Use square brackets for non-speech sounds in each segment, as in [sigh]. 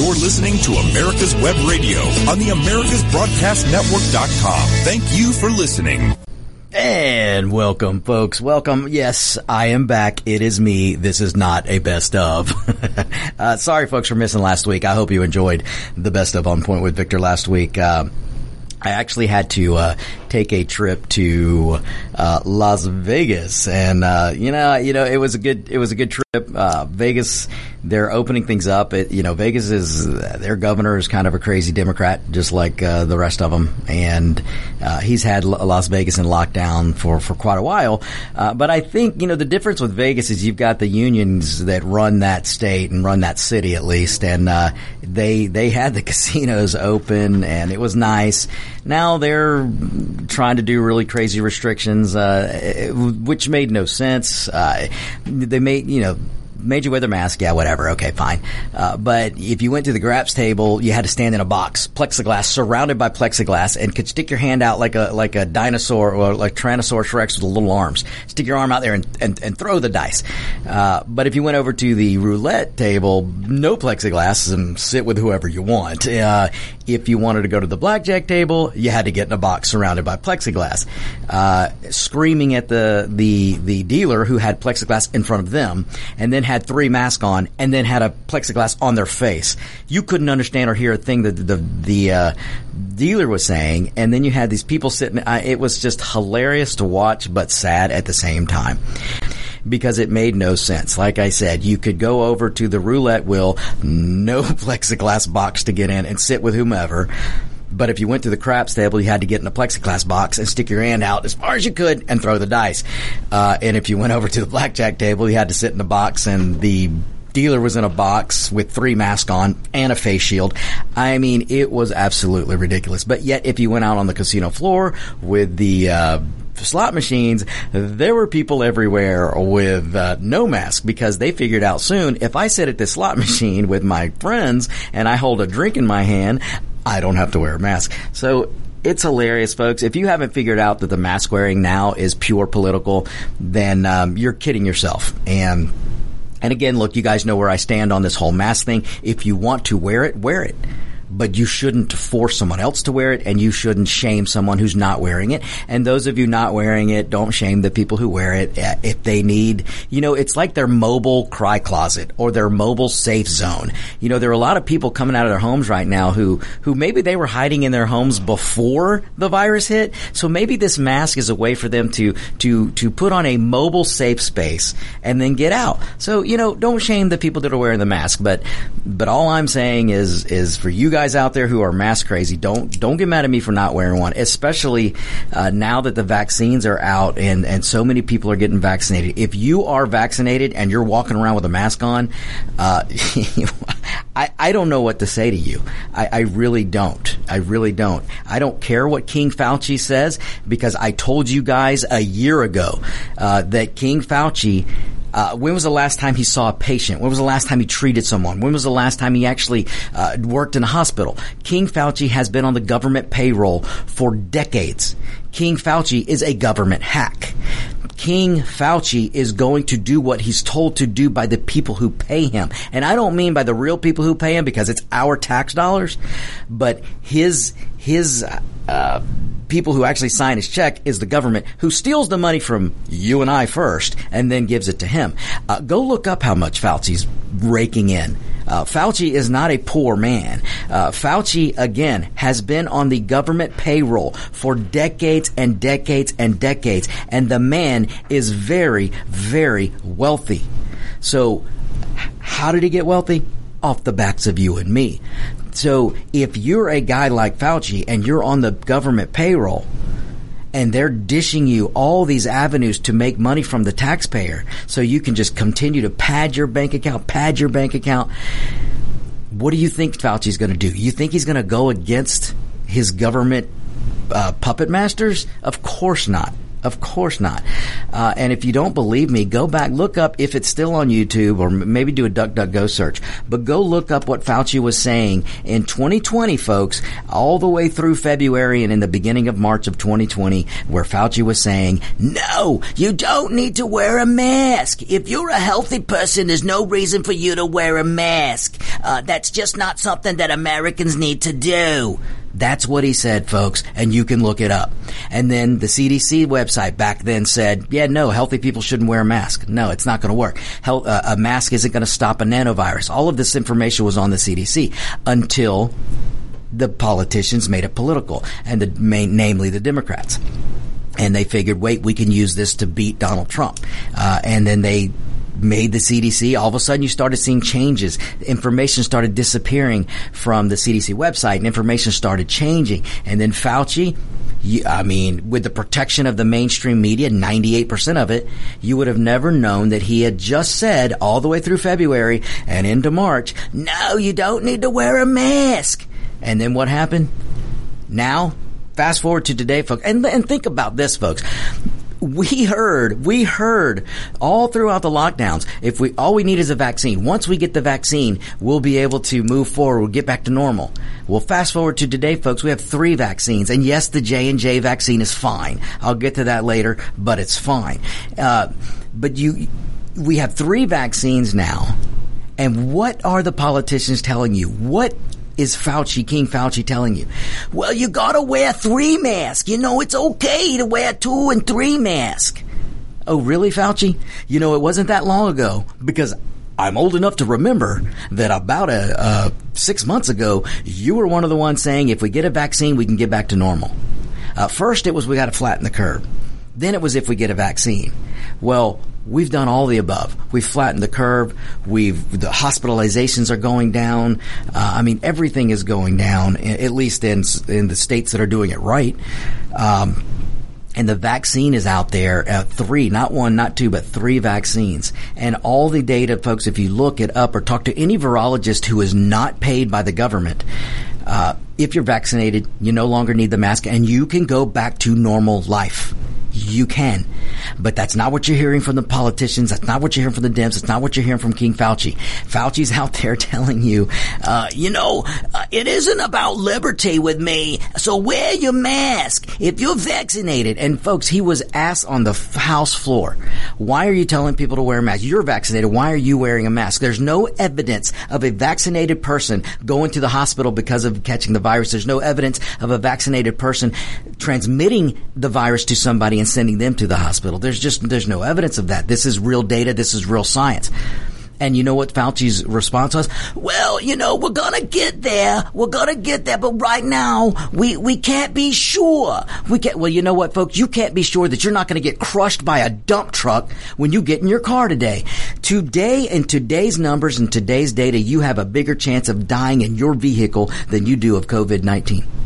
You're listening to America's Web Radio on the AmericasBroadcastNetwork.com. Thank you for listening. And welcome, folks. Welcome. Yes, I am back. It is me. This is not a best of. [laughs] uh, sorry, folks, for missing last week. I hope you enjoyed the best of On Point with Victor last week. Uh, I actually had to uh, take a trip to uh, Las Vegas, and uh, you know, you know, it was a good, it was a good trip. Uh, Vegas, they're opening things up. It, you know, Vegas is their governor is kind of a crazy Democrat, just like uh, the rest of them, and uh, he's had Las Vegas in lockdown for for quite a while. but I think you know the difference with Vegas is you've got the unions that run that state and run that city at least, and they they had the [laughs] casinos open, and it was nice. Now they're trying to do really crazy restrictions, uh, which made no sense. Uh, they made, you know, wear the mask. Yeah, whatever. Okay, fine. Uh, but if you went to the craps table, you had to stand in a box, plexiglass, surrounded by plexiglass, and could stick your hand out like a like a dinosaur or like Tyrannosaurus Rex with little arms. Stick your arm out there and, and, and throw the dice. Uh, but if you went over to the roulette table, no plexiglass, and sit with whoever you want. Uh, if you wanted to go to the blackjack table, you had to get in a box surrounded by plexiglass, uh, screaming at the the the dealer who had plexiglass in front of them, and then had three masks on, and then had a plexiglass on their face. You couldn't understand or hear a thing that the the uh, dealer was saying, and then you had these people sitting. Uh, it was just hilarious to watch, but sad at the same time because it made no sense. Like I said, you could go over to the roulette wheel, no [laughs] plexiglass box to get in and sit with whomever. But if you went to the craps table, you had to get in a plexiglass box and stick your hand out as far as you could and throw the dice. Uh, and if you went [laughs] over to the blackjack table, you had to sit in a box and the dealer was in a box with three masks on and a face shield. I mean, it was absolutely ridiculous. But yet, if you went out on the casino floor with the uh, slot machines, there were people everywhere with uh, no mask because they figured out soon if I sit at this slot [laughs] machine with my friends and I hold a drink in my hand, I don't have to wear a mask. So it's hilarious, folks. If you haven't figured out that the mask wearing now is pure political, then um, you're kidding yourself. And and again, look, you guys know where I stand on this whole mask thing. If you want to wear it, wear it but you shouldn't force someone else to wear it and you shouldn't shame someone who's not wearing it. And those of you not wearing it, don't shame the people who wear it uh, if they need, you know, it's like their mobile cry closet or their mobile safe zone. You know, there are a lot of people coming out of their homes right now who, who maybe they were hiding in their homes before the virus hit. So maybe this mask is a way for them to, to, to put on a mobile safe space and then get out. So, you know, don't shame the people that are wearing the mask, but, but all I'm saying is, is for you guys guys out there who are mask crazy, don't don't get mad at me for not wearing one. Especially uh, now that the vaccines are out and and so many people are getting vaccinated. If you are vaccinated and you're walking around with a mask on, uh, [laughs] I I don't know what to say to you. I, I really don't. I really don't. I don't care what King Fauci says because I told you guys a year ago uh, that King Fauci uh, when was the last time he saw a patient? When was the last time he treated someone? When was the last time he actually uh, worked in a hospital? King Fauci has been on the government payroll for decades. King Fauci is a government hack. King Fauci is going to do what he's told to do by the people who pay him. And I don't mean by the real people who pay him because it's our tax dollars, but his, his, uh, people who actually sign his check is the government who steals the money from you and I first and then gives it to him. Uh, go look up how much Fauci's raking in. Uh, Fauci is not a poor man. Uh, Fauci, again, has been on the government payroll for decades and decades and decades, and the man is very, very wealthy. So, how did he get wealthy? Off the backs of you and me. So if you're a guy like Fauci and you're on the government payroll, and they're dishing you all these avenues to make money from the taxpayer so you can just continue to pad your bank account, pad your bank account. What do you think Fauci's going to do? You think he's going to go against his government uh, puppet masters? Of course not. Of course not. Uh, and if you don't believe me, go back, look up if it's still on YouTube, or maybe do a DuckDuckGo search. But go look up what Fauci was saying in 2020, folks, all the way through February and in the beginning of March of 2020, where Fauci was saying, "No, you don't need to wear a mask. If you're a healthy person, there's no reason for you to wear a mask. Uh, that's just not something that Americans need to do." That's what he said, folks, and you can look it up. And then the CDC website back then said, yeah, no, healthy people shouldn't wear a mask. No, it's not going to work. Health, uh, a mask isn't going to stop a nanovirus. All of this information was on the CDC until the politicians made it political, and the main, namely the Democrats. And they figured, wait, we can use this to beat Donald Trump. Uh, and then they made the CDC, all of a sudden you started seeing changes. Information started disappearing from the CDC website and information started changing. And then Fauci, you, I mean, with the protection of the mainstream media, 98% of it, you would have never known that he had just said all the way through February and into March, no, you don't need to wear a mask. And then what happened? Now, fast forward to today, folks, and, and think about this, folks we heard, we heard all throughout the lockdowns. If we, all we need is a vaccine. Once we get the vaccine, we'll be able to move forward. We'll get back to normal. Well, fast forward to today, folks. We have three vaccines, and yes, the J and J vaccine is fine. I'll get to that later, but it's fine. Uh, but you, we have three vaccines now. And what are the politicians telling you? What is Fauci, King Fauci telling you? Well, you gotta wear three masks. You know, it's okay to wear two and three masks. Oh, really, Fauci? You know, it wasn't that long ago because I'm old enough to remember that about a, uh, six months ago, you were one of the ones saying if we get a vaccine, we can get back to normal. Uh, first, it was we got to flatten the curve. Then it was if we get a vaccine. Well, we've done all the above. We've flattened the curve. We've the hospitalizations are going down. Uh, I mean, everything is going down. At least in in the states that are doing it right. Um, and the vaccine is out there uh, three not one not two but three vaccines and all the data folks if you look it up or talk to any virologist who is not paid by the government uh, if you're vaccinated you no longer need the mask and you can go back to normal life you can. But that's not what you're hearing from the politicians. That's not what you're hearing from the Dems. It's not what you're hearing from King Fauci. Fauci's [laughs] out there telling you, uh, you know, uh, it isn't about liberty with me. So wear your mask if you're vaccinated. And folks, he was asked on the House floor, why are you telling people to wear a mask? You're vaccinated. Why are you wearing a mask? There's no evidence of a vaccinated person going to the hospital because of catching the virus. There's no evidence of a vaccinated person transmitting the virus to somebody and sending them to the hospital. There's just, there's no evidence of that. This is real data. This is real science. And you know what Fauci's response was? Well, you know, we're gonna get there. We're gonna get there, but right now, we, we can't be sure. We can't, well, you know what, folks? You can't be sure that you're not gonna get crushed by a dump truck when you get in your car today. Today, in today's numbers and today's data, you have a bigger chance of dying in your vehicle than you do of COVID-19.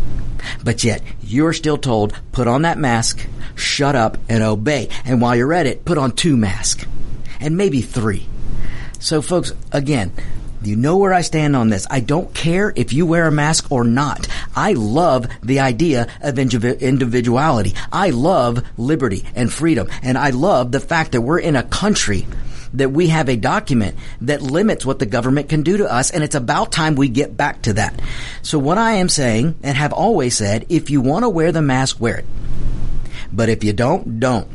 But yet, you're still told, put on that mask, shut up, and obey. And while you're at it, put on two masks. And maybe three. So folks, again, you know where I stand on this. I don't care if you wear a mask or not. I love the idea of individuality. I love liberty and freedom. And I love the fact that we're in a country that we have a document that limits what the government can do to us, and it's about time we get back to that. So what I am saying, and have always said, if you want to wear the mask, wear it. But if you don't, don't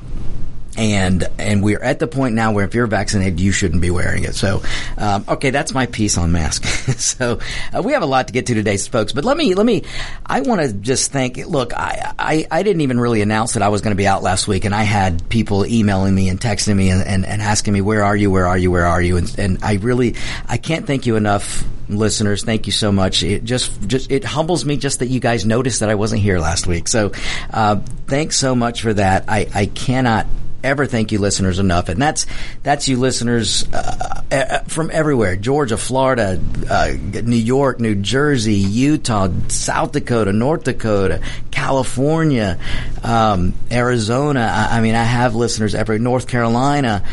and and we're at the point now where if you're vaccinated, you shouldn't be wearing it. So, um, okay, that's my piece on masks. [laughs] so uh, we have a lot to get to today, folks. But let me let me. I want to just thank. Look, I, I I didn't even really announce that I was going to be out last week, and I had people emailing me and texting me and, and, and asking me where are you, where are you, where are you, and and I really I can't thank you enough listeners, thank you so much. It just, just, it humbles me just that you guys noticed that I wasn't here last week. So, uh, thanks so much for that. I, I cannot ever thank you listeners enough. And that's, that's you listeners, uh, uh, from everywhere. Georgia, Florida, uh, New York, New Jersey, Utah, South Dakota, North Dakota, California, um, Arizona. I, I, mean, I have listeners every, North Carolina,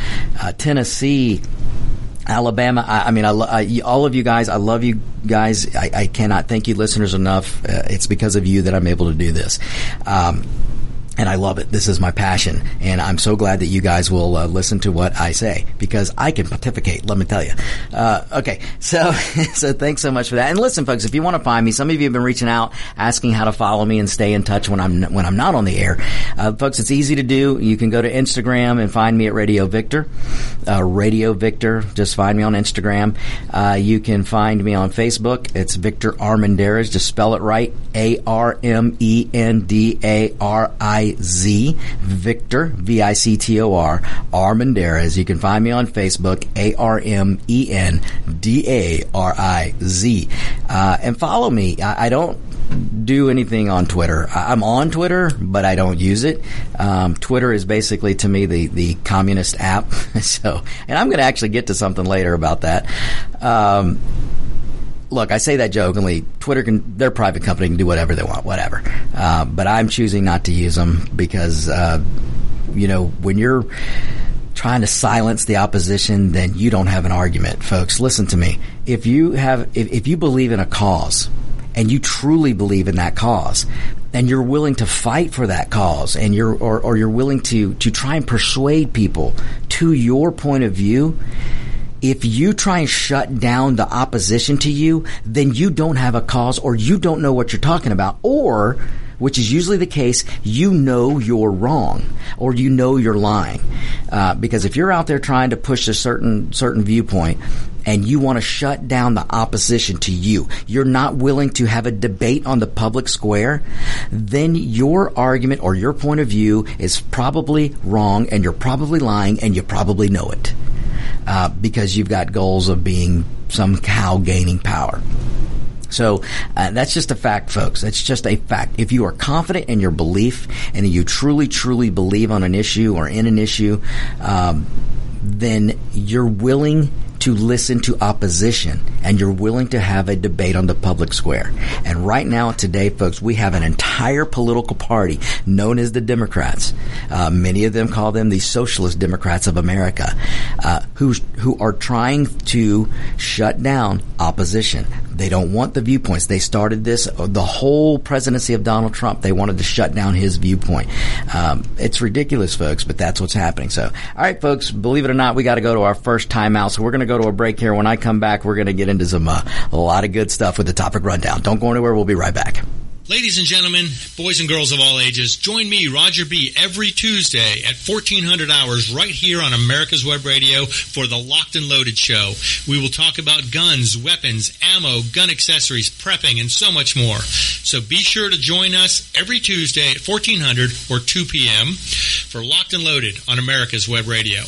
uh, Tennessee, Alabama. I, I mean, I, I, all of you guys. I love you guys. I, cannot thank you, listeners, enough. Uh, it's because of you that I'm able to do this. Um, and I love it. This is my passion, and I'm so glad that you guys will uh, listen to what I say because I can pontificate. Let me tell you. Uh, okay, so [laughs] so thanks so much for that. And listen, folks, if you want to find me, some of you have been reaching out asking how to follow me and stay in touch when I'm when I'm not on the air. Uh, folks, it's easy to do. You can go to Instagram and find me at Radio Victor. Uh, Radio Victor. Just find me on Instagram. Uh, you can find me on Facebook. It's Victor Armendariz. Just spell it right. A R M E N D A R I Z, Victor, V I C T O R, Armendariz. You can find me on Facebook, A R M E N D A R I Z. Uh, and follow me. I, I, don't do anything on Twitter. I, am on Twitter, but I don't use it. Um, Twitter is basically to me the, the communist app. [laughs] so, and I'm going to actually get to something later about that. Um, look, I say that jokingly. Twitter can, their private company can do whatever they want, whatever. Uh, but I'm choosing not to use them because, uh, you know, when you're trying to silence the opposition, then you don't have an argument, folks. Listen to me. If you have, if, if you believe in a cause and you truly believe in that cause, and you're willing to fight for that cause and you're or, or you're willing to to try and persuade people to your point of view if you try and shut down the opposition to you, then you don't have a cause or you don't know what you're talking about. Or, which is usually the case, you know you're wrong or you know you're lying. Uh, because if you're out there trying to push a certain, certain viewpoint and you want to shut down the opposition to you, you're not willing to have a debate on the public square, then your argument or your point of view is probably wrong and you're probably lying and you probably know it uh, because you've got goals of being somehow gaining power. So uh, that's just a fact, folks. That's just a fact. If you are confident in your belief and you truly, truly believe on an issue or in an issue, um, then you're willing to listen to opposition and you're willing to have a debate on the public square. And right now, today, folks, we have an entire political party known as the Democrats. Uh, many of them call them the Socialist Democrats of America, uh, who who are trying to shut down opposition. They don't want the viewpoints. They started this the whole presidency of Donald Trump. They wanted to shut down his viewpoint. Um, it's ridiculous, folks, but that's what's happening. So, all right, folks, believe it or not, we got to go to our first timeout. So we're going to go to a break here. When I come back, we're going to get into some uh, a lot of good stuff with the topic rundown. Don't go anywhere. We'll be right back. Ladies and gentlemen, boys and girls of all ages, join me, Roger B., every Tuesday at 1400 hours right here on America's Web Radio for the Locked and Loaded Show. We will talk about guns, weapons, ammo, gun accessories, prepping, and so much more. So be sure to join us every Tuesday at 1400 or 2 p.m. for Locked and Loaded on America's Web Radio.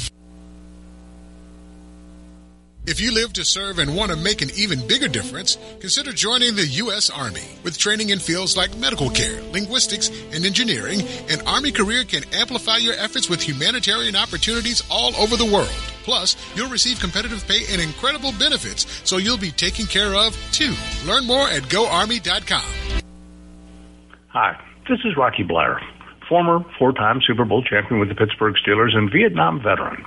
If you live to serve and want to make an even bigger difference, consider joining the U.S. Army. With training in fields like medical care, linguistics, and engineering, an Army career can amplify your efforts with humanitarian opportunities all over the world. Plus, you'll receive competitive pay and incredible benefits, so you'll be taken care of too. Learn more at GoArmy.com. Hi, this is Rocky Bleier, former four time Super Bowl champion with the Pittsburgh Steelers and Vietnam veteran.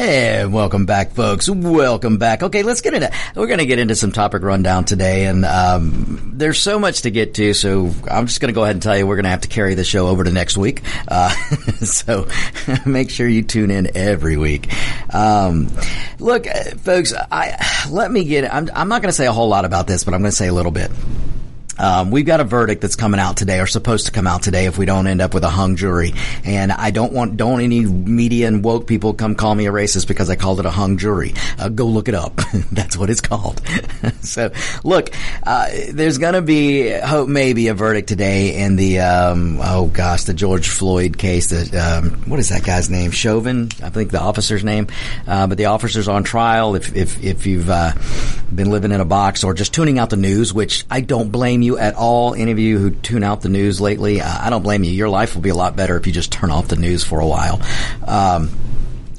And welcome back, folks. Welcome back. Okay, let's get into. We're going to get into some topic rundown today, and um, there's so much to get to. So I'm just going to go ahead and tell you we're going to have to carry the show over to next week. Uh, [laughs] so [laughs] make sure you tune in every week. Um, look, folks, I let me get. I'm, I'm not going to say a whole lot about this, but I'm going to say a little bit. Um, we've got a verdict that's coming out today, or supposed to come out today, if we don't end up with a hung jury. And I don't want don't any media and woke people come call me a racist because I called it a hung jury. Uh, go look it up. [laughs] that's what it's called. [laughs] so, look, uh, there's going to be hope maybe a verdict today in the um, oh gosh, the George Floyd case. The um, what is that guy's name? Chauvin, I think the officer's name. Uh, but the officer's on trial. If if if you've uh, been living in a box or just tuning out the news, which I don't blame you you at all, any of you who tune out the news lately, I don't blame you. Your life will be a lot better if you just turn off the news for a while. Um,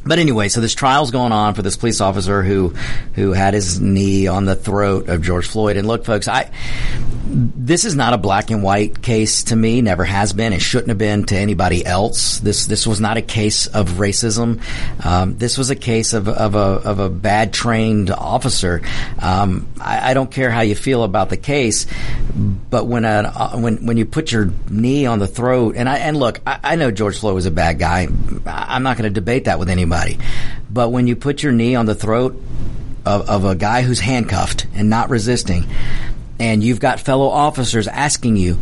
but anyway, so this trial's going on for this police officer who who had his knee on the throat of George Floyd. And look, folks, I this is not a black and white case to me. Never has been. It shouldn't have been to anybody else. This this was not a case of racism. Um, this was a case of, of a of a bad trained officer. Um, I, I, don't care how you feel about the case, but when a when when you put your knee on the throat, and I and look, I, I know George Floyd was a bad guy. I'm not going to debate that with anybody, but when you put your knee on the throat of, of a guy who's handcuffed and not resisting and you've got fellow officers asking you,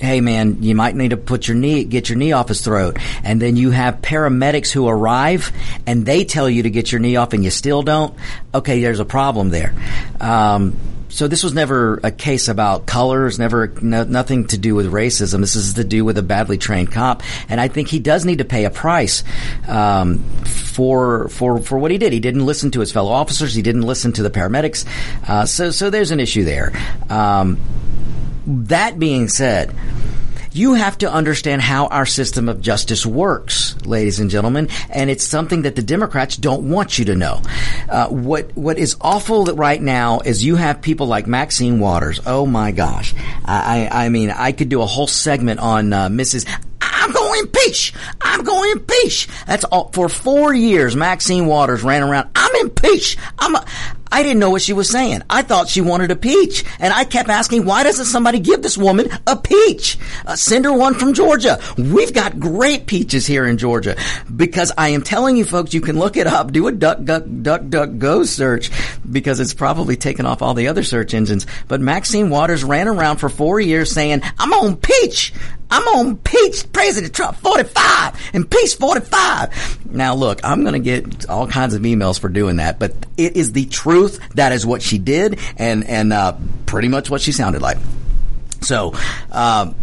hey man, you might need to put your knee, get your knee off his throat. And then you have paramedics who arrive and they tell you to get your knee off and you still don't. Okay, there's a problem there. Um, so this was never a case about colors, never no, nothing to do with racism. This is to do with a badly trained cop, and I think he does need to pay a price um, for for for what he did. He didn't listen to his fellow officers. He didn't listen to the paramedics. Uh, so so there's an issue there. Um, that being said you have to understand how our system of justice works, ladies and gentlemen, and it's something that the Democrats don't want you to know. Uh, what what is awful right now is you have people like Maxine Waters. Oh my gosh, I I, mean I could do a whole segment on uh, Mrs. I'm going impeach. I'm going impeach. That's all. For four years, Maxine Waters ran around. I'm impeach. I'm. A, I didn't know what she was saying. I thought she wanted a peach, and I kept asking, why doesn't somebody give this woman a peach? Uh, send her one from Georgia. We've got great peaches here in Georgia because I am telling you, folks, you can look it up. Do a duck, duck, duck, duck, go search because it's probably taken off all the other search engines. But Maxine Waters ran around for four years saying, "I'm on peach. I'm on peach President Trump 45 and peace 45. Now look, I'm going to get all kinds of emails for doing that, but it is the truth. That is what she did and, and, uh, pretty much what she sounded like. So, um,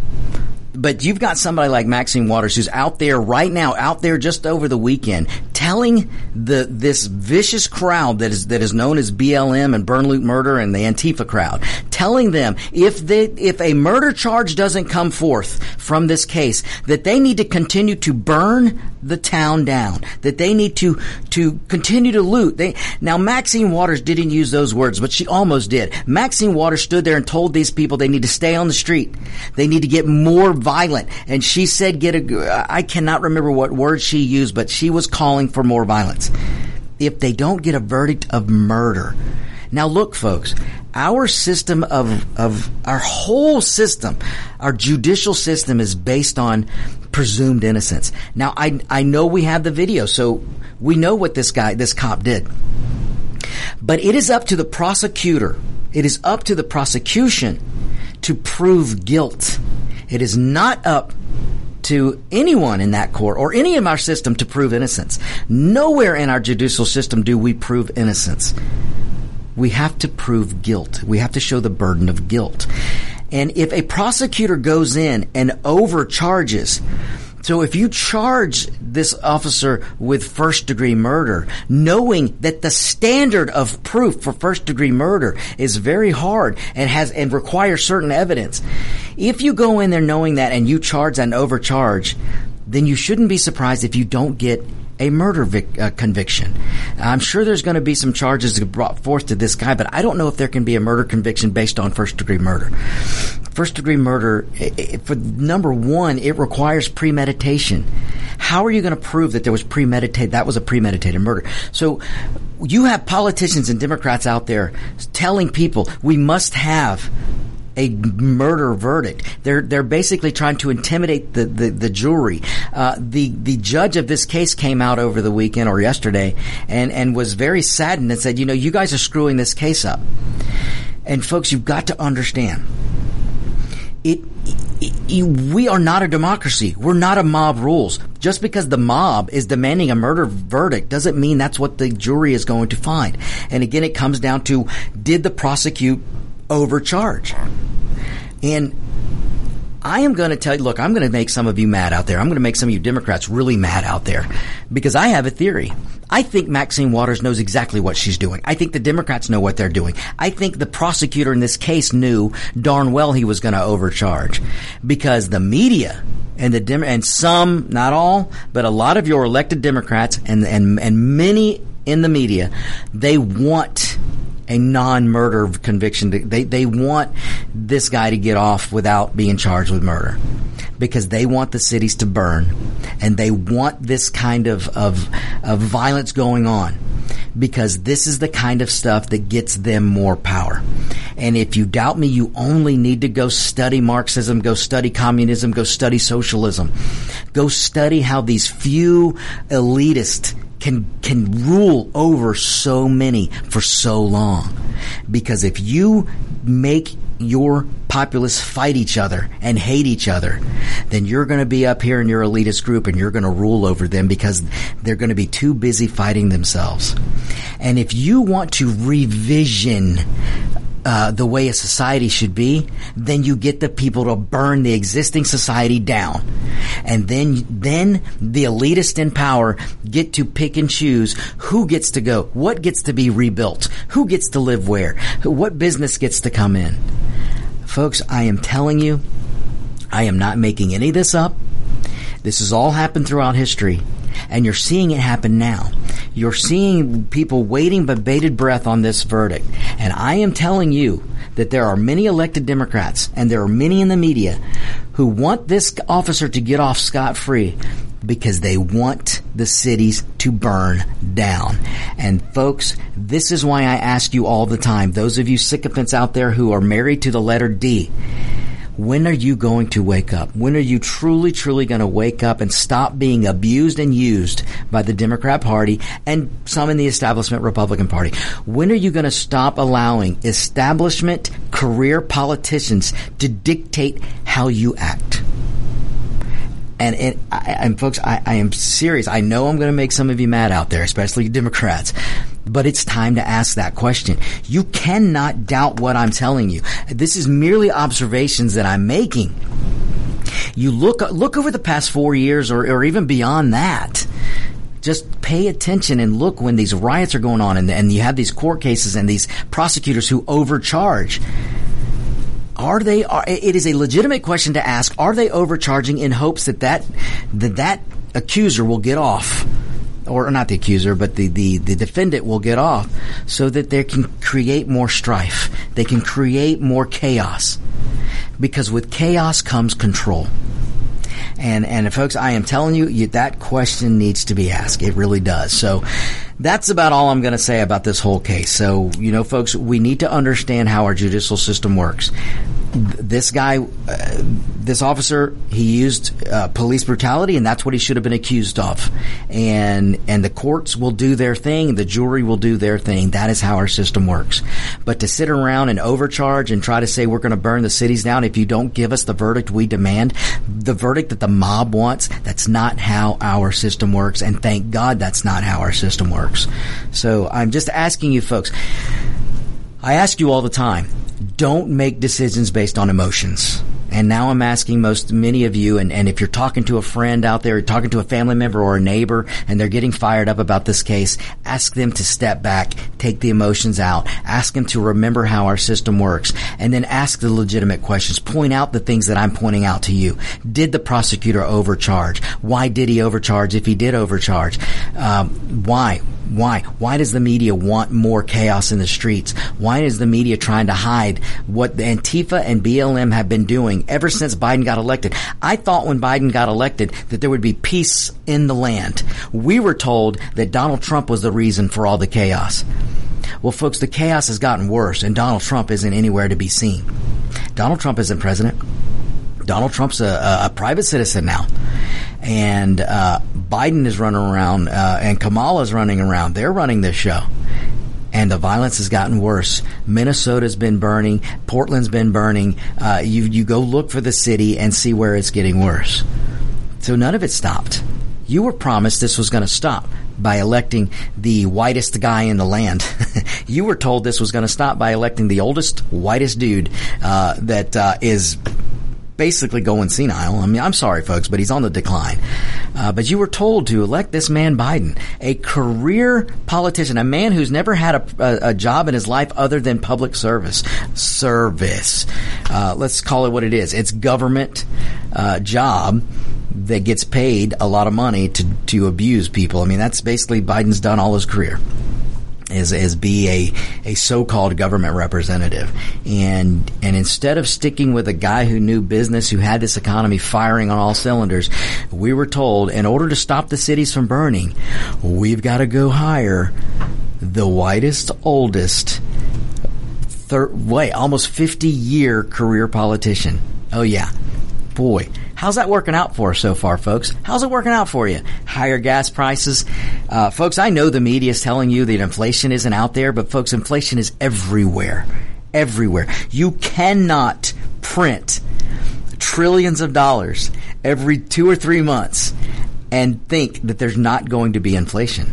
but you've got somebody like Maxine Waters who's out there right now, out there just over the weekend, telling the this vicious crowd that is that is known as BLM and Burn Loot Murder and the Antifa crowd, telling them if they if a murder charge doesn't come forth from this case, that they need to continue to burn the town down, that they need to to continue to loot. They now Maxine Waters didn't use those words, but she almost did. Maxine Waters stood there and told these people they need to stay on the street. They need to get more violent. And she said, get a, I cannot remember what word she used, but she was calling for more violence. If they don't get a verdict of murder, now look, folks, our system of, of our whole system, our judicial system is based on presumed innocence. Now I, I know we have the video, so we know what this guy, this cop did. But it is up to the prosecutor. It is up to the prosecution to prove guilt. It is not up to anyone in that court or any of our system to prove innocence. Nowhere in our judicial system do we prove innocence. We have to prove guilt. We have to show the burden of guilt. And if a prosecutor goes in and overcharges, so if you charge this officer with first degree murder, knowing that the standard of proof for first degree murder is very hard and has and requires certain evidence, if you go in there knowing that and you charge and overcharge, then you shouldn't be surprised if you don't get a murder vic- uh, conviction. I'm sure there's going to be some charges brought forth to this guy, but I don't know if there can be a murder conviction based on first degree murder. First degree murder, it, for number one, it requires premeditation. How are you going to prove that there was premeditated, that was a premeditated murder? So you have politicians and Democrats out there telling people we must have a murder verdict. They're they're basically trying to intimidate the the, the jury. Uh, the the judge of this case came out over the weekend or yesterday and and was very saddened and said, you know, you guys are screwing this case up. And folks, you've got to understand it, it, we are not a democracy. We're not a mob rules. Just because the mob is demanding a murder verdict doesn't mean that's what the jury is going to find. And again, it comes down to did the prosecute overcharge? And I am going to tell you, look, I'm going to make some of you mad out there. I'm going to make some of you Democrats really mad out there because I have a theory. I think Maxine Waters knows exactly what she's doing. I think the Democrats know what they're doing. I think the prosecutor in this case knew darn well he was going to overcharge because the media and the Dem- and some, not all, but a lot of your elected Democrats and and and many in the media, they want a non-murder conviction. They they want this guy to get off without being charged with murder because they want the cities to burn and they want this kind of of, of violence going on because this is the kind of stuff that gets them more power. And if you doubt me, you only need to go study Marxism, go study communism, go study socialism. Go study how these few elitists can can rule over so many for so long. Because if you make your populace fight each other and hate each other, then you're going to be up here in your elitist group and you're going to rule over them because they're going to be too busy fighting themselves. And if you want to revision uh, the way a society should be, then you get the people to burn the existing society down, and then then the elitist in power get to pick and choose who gets to go, what gets to be rebuilt, who gets to live where, what business gets to come in. Folks, I am telling you, I am not making any of this up. This has all happened throughout history, and you're seeing it happen now. You're seeing people waiting with bated breath on this verdict. And I am telling you that there are many elected Democrats and there are many in the media who want this officer to get off scot free because they want the cities to burn down. And folks, this is why I ask you all the time, those of you sycophants out there who are married to the letter D, when are you going to wake up? When are you truly, truly going to wake up and stop being abused and used by the Democrat Party and some in the establishment Republican Party? When are you going to stop allowing establishment career politicians to dictate how you act? And, and, and folks, I, I am serious. I know I'm going to make some of you mad out there, especially Democrats. But it's time to ask that question. You cannot doubt what I'm telling you. This is merely observations that I'm making. You look look over the past four years, or, or even beyond that just pay attention and look when these riots are going on and, and, you have these court cases and these prosecutors who overcharge. Are they? Are, it is a legitimate question to ask. Are they overcharging in hopes that that that, that accuser will get off? Or not the accuser, but the, the, the defendant will get off so that they can create more strife. They can create more chaos. Because with chaos comes control. And, and folks, I am telling you, you, that question needs to be asked. It really does. So that's about all I'm going to say about this whole case. So, you know, folks, we need to understand how our judicial system works this guy, uh, this officer, he used uh, police brutality, and that's what he should have been accused of. And and the courts will do their thing, the jury will do their thing. That is how our system works. But to sit around and overcharge and try to say we're going to burn the cities down if you don't give us the verdict we demand, the verdict that the mob wants, that's not how our system works. And thank God that's not how our system works. So I'm just asking you, folks. I ask you all the time don't make decisions based on emotions. And now I'm asking most, many of you, and, and if you're talking to a friend out there, talking to a family member or a neighbor, and they're getting fired up about this case, ask them to step back, take the emotions out, ask them to remember how our system works, and then ask the legitimate questions. Point out the things that I'm pointing out to you. Did the prosecutor overcharge? Why did he overcharge if he did overcharge? Um, why? Why? Why does the media want more chaos in the streets? Why is the media trying to hide what the Antifa and BLM have been doing ever since Biden got elected? I thought when Biden got elected that there would be peace in the land. We were told that Donald Trump was the reason for all the chaos. Well, folks, the chaos has gotten worse, and Donald Trump isn't anywhere to be seen. Donald Trump isn't president. Donald Trump's a, a private citizen now, and uh, Biden is running around, uh, and Kamala is running around. They're running this show. and the violence has gotten worse. Minnesota's been burning, Portland's been burning. Uh, you you go look for the city and see where it's getting worse. So none of it stopped. You were promised this was going to stop by electing the whitest guy in the land. [laughs] you were told this was going to stop by electing the oldest, whitest dude uh, that uh, is basically going senile. I mean, I'm sorry, folks, but he's on the decline. Uh, but you were told to elect this man Biden, a career politician, a man who's never had a, a, a job in his life other than public service. Service. Uh, let's call it what it is. It's government uh, job that gets paid a lot of money to to abuse people. I mean, that's basically Biden's done all his career is is be a a so-called government representative. And and instead of sticking with a guy who knew business who had this economy firing on all cylinders we were told in order to stop the cities from burning we've got to go hire the whitest oldest thir- wait almost 50 year career politician. Oh yeah. Boy How's that working out for us so far, folks? How's it working out for you? Higher gas prices. Uh, folks, I know the media is telling you that inflation isn't out there, but folks, inflation is everywhere. Everywhere. You cannot print trillions of dollars every two or three months and think that there's not going to be inflation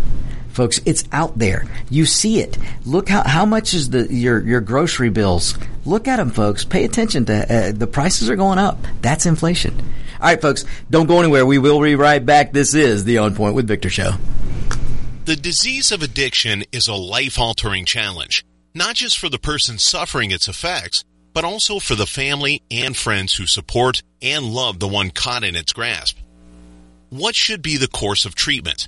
folks. It's out there. You see it. Look how how much is the your your grocery bills. Look at them, folks. Pay attention to uh, the prices are going up. That's inflation. All right, folks. Don't go anywhere. We will be right back. This is the On Point with Victor show. The disease of addiction is a life altering challenge, not just for the person suffering its effects, but also for the family and friends who support and love the one caught in its grasp. What should be the course of treatment?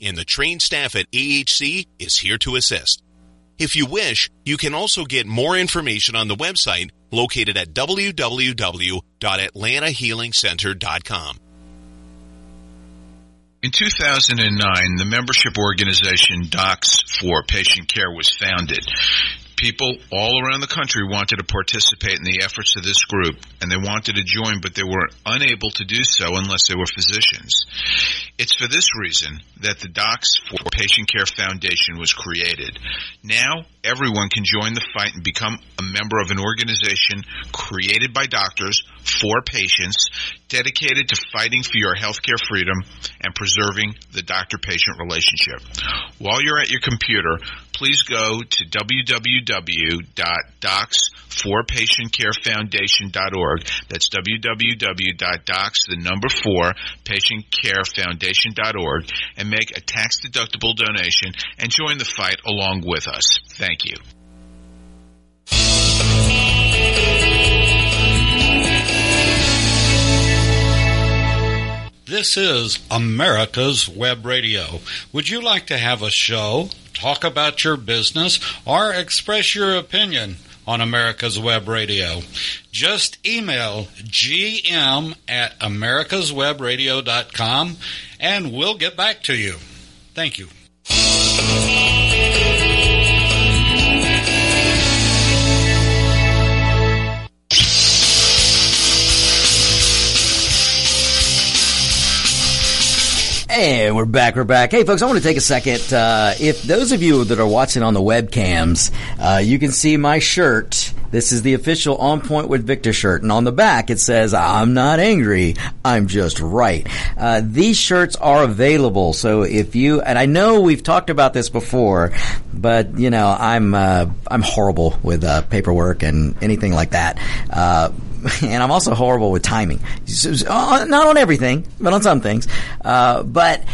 and the trained staff at AHC is here to assist. If you wish, you can also get more information on the website located at www.atlantahealingcenter.com. In 2009, the membership organization Docs for Patient Care was founded people all around the country wanted to participate in the efforts of this group and they wanted to join, but they were unable to do so unless they were physicians. It's for this reason that the Docs for Patient Care Foundation was created. Now, everyone can join the fight and become a member of an organization created by doctors for patients dedicated to fighting for your healthcare freedom and preserving the doctor-patient relationship. While you're at your computer, please go to www.docs4patientcarefoundation.org. That's www.docs, the number four, patientcarefoundation.org and make a tax-deductible donation and join the fight along with us. Thank you. This is America's Web Radio. Would you like to have a show, talk about your business, or express your opinion on America's Web Radio? Just email gm at americaswebradio.com and we'll get back to you. Thank you. And we're back. We're back. Hey, folks, I want to take a second. Uh, if those of you that are watching on the webcams, uh, you can see my shirt. This is the official On Point with Victor shirt. And on the back, it says, I'm not angry. I'm just right. Uh, these shirts are available. So if you, and I know we've talked about this before, but you know, I'm, uh, I'm horrible with, uh, paperwork and anything like that. Uh, [laughs] and I'm also horrible with timing. Uh, not on everything, but on some things. Uh, but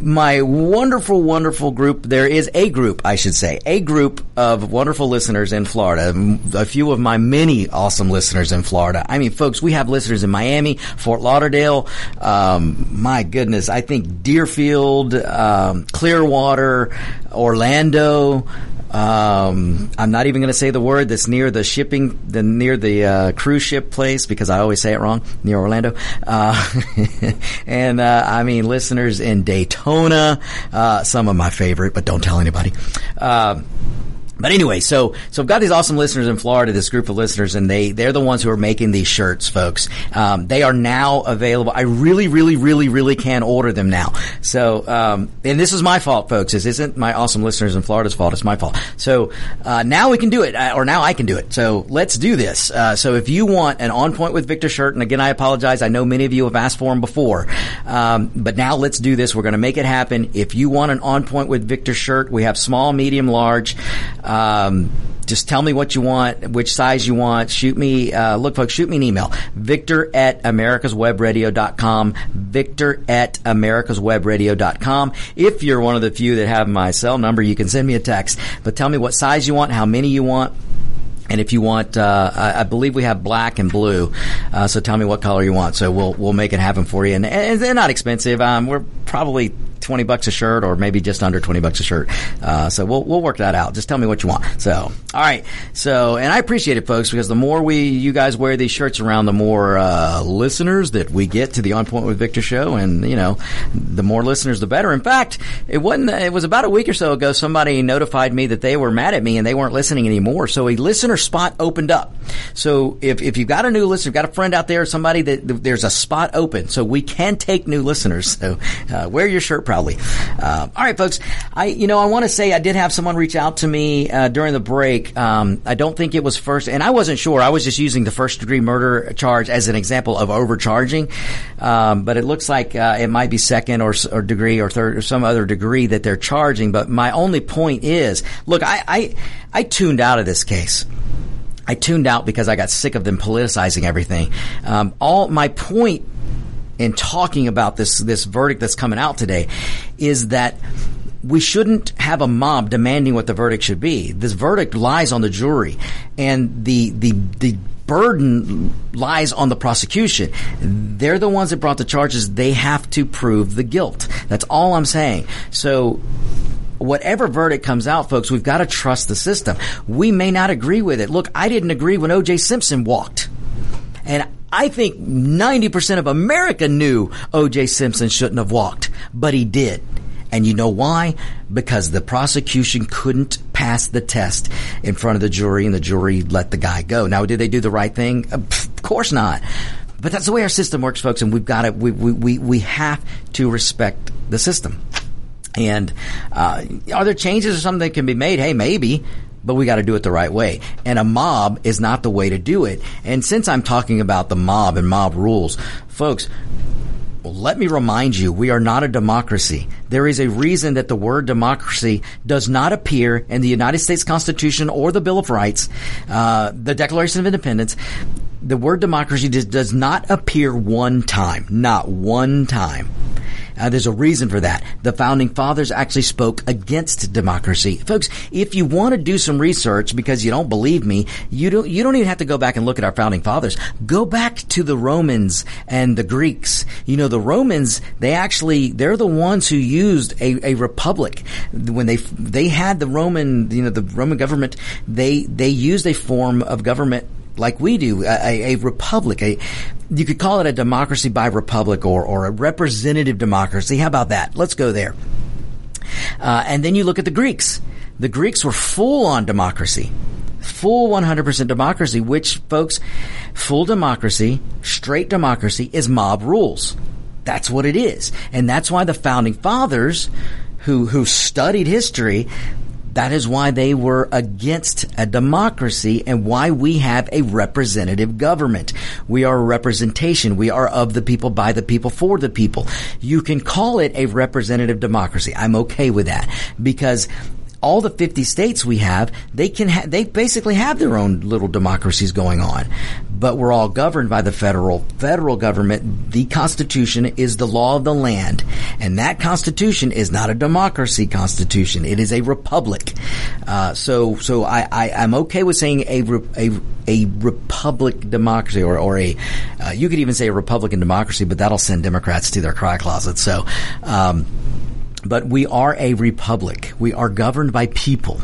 my wonderful, wonderful group, there is a group, I should say, a group of wonderful listeners in Florida. A few of my many awesome listeners in Florida. I mean, folks, we have listeners in Miami, Fort Lauderdale, um, my goodness, I think Deerfield, um, Clearwater, Orlando, Um, I'm not even going to say the word that's near the shipping, the near the uh, cruise ship place because I always say it wrong near Orlando. Uh, [laughs] and uh, I mean listeners in Daytona, uh, some of my favorite, but don't tell anybody. But anyway, so so I've got these awesome listeners in Florida, this group of listeners, and they they're the ones who are making these shirts, folks. Um, they are now available. I really, really, really, really can order them now. So, um, and this is my fault, folks. This isn't my awesome listeners in Florida's fault. It's my fault. So uh, now we can do it, uh, or now I can do it. So let's do this. Uh, so if you want an on point with Victor shirt, and again, I apologize. I know many of you have asked for them before, um, but now let's do this. We're going to make it happen. If you want an on point with Victor shirt, we have small, medium, large. Um, just tell me what you want, which size you want. Shoot me, uh, look folks, shoot me an email. Victor at americaswebradio.com. Victor at americaswebradio.com. If you're one of the few that have my cell number, you can send me a text, but tell me what size you want, how many you want. And if you want, uh, I, believe we have black and blue. Uh, so tell me what color you want. So we'll we'll make it happen for you. And, and they're not expensive. Um, we're probably 20 bucks a shirt or maybe just under 20 bucks a shirt. Uh, so we'll, we'll work that out. Just tell me what you want. So, all right. So, and I appreciate it, folks, because the more we, you guys wear these shirts around, the more, uh, listeners that we get to the On Point with Victor show. And, you know, the more listeners, the better. In fact, it wasn't, it was about a week or so ago, somebody notified me that they were mad at me and they weren't listening anymore. So a listener spot opened up. So if, if you've got a new listener, got a friend out there, somebody that there's a spot open. So we can take new listeners. So, uh, wear your shirt proudly. Uh, all right, folks. I, you know, I want to say I did have someone reach out to me uh, during the break. Um, I don't think it was first, and I wasn't sure. I was just using the first degree murder charge as an example of overcharging, um, but it looks like uh, it might be second or, or degree or third or some other degree that they're charging. But my only point is, look, I, I, I tuned out of this case. I tuned out because I got sick of them politicizing everything. Um, all my point in talking about this this verdict that's coming out today is that we shouldn't have a mob demanding what the verdict should be. This verdict lies on the jury, and the the the burden lies on the prosecution. They're the ones that brought the charges. They have to prove the guilt. That's all I'm saying. So whatever verdict comes out, folks, we've got to trust the system. We may not agree with it. Look, I didn't agree when O.J. Simpson walked. And I think 90% of America knew O.J. Simpson shouldn't have walked, but he did. And you know why? Because the prosecution couldn't pass the test in front of the jury and the jury let the guy go. Now, did they do the right thing? Of course not. But that's the way our system works, folks, and we've got to, we, we, we have to respect the system. And uh, are there changes or something that can be made? Hey, maybe but we got to do it the right way. And a mob is not the way to do it. And since I'm talking about the mob and mob rules, folks, let me remind you, we are not a democracy. There is a reason that the word democracy does not appear in the United States Constitution or the Bill of Rights, uh, the Declaration of Independence. The word democracy does not appear one time, not one time. Uh, there's a reason for that. The founding fathers actually spoke against democracy. Folks, if you want to do some research because you don't believe me, you don't, you don't even have to go back and look at our founding fathers. Go back to the Romans and the Greeks. You know, the Romans, they actually, they're the ones who used a, a republic. When they, they had the Roman, you know, the Roman government, they, they used a form of government like we do, a, a, republic. A, you could call it a democracy by republic or, or a representative democracy. How about that? Let's go there. Uh, and then you look at the Greeks. The Greeks were full on democracy. Full 100% democracy, which, folks, full democracy, straight democracy is mob rules. That's what it is. And that's why the founding fathers who, who studied history, that is why they were against a democracy and why we have a representative government. We are a representation. We are of the people, by the people, for the people. You can call it a representative democracy. I'm okay with that because all the 50 states we have, they can ha- they basically have their own little democracies going on. But we're all governed by the federal federal government. The Constitution is the law of the land, and that Constitution is not a democracy constitution. It is a republic. Uh, so so I, I am okay with saying a a a republic democracy or or a uh, you could even say a Republican democracy, but that'll send Democrats to their cry closets. So. Um, but we are a republic. We are governed by people.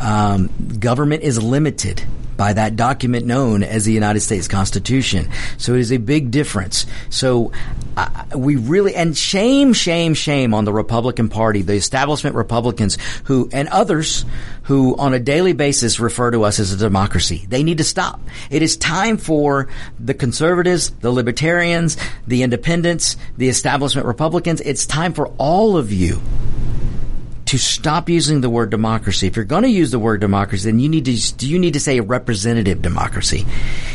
Um, government is limited by that document known as the United States Constitution. So it is a big difference. So uh, we really, and shame, shame, shame on the Republican Party, the establishment Republicans who, and others who on a daily basis refer to us as a democracy. They need to stop. It is time for the conservatives, the libertarians, the independents, the establishment Republicans. It's time for all of you to stop using the word democracy. If you're going to use the word democracy, then you need to you need to say representative democracy.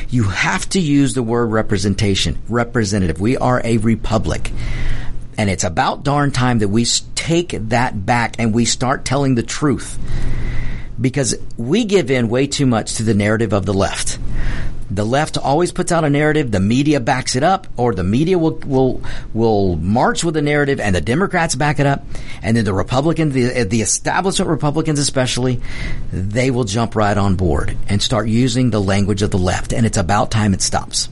You have to use the word representation, representative. We are a republic. And it's about darn time that we take that back and we start telling the truth. Because we give in way too much to the narrative of the left. The left always puts out a narrative. The media backs it up, or the media will will will march with the narrative, and the Democrats back it up, and then the Republicans, the the establishment Republicans especially, they will jump right on board and start using the language of the left. And it's about time it stops.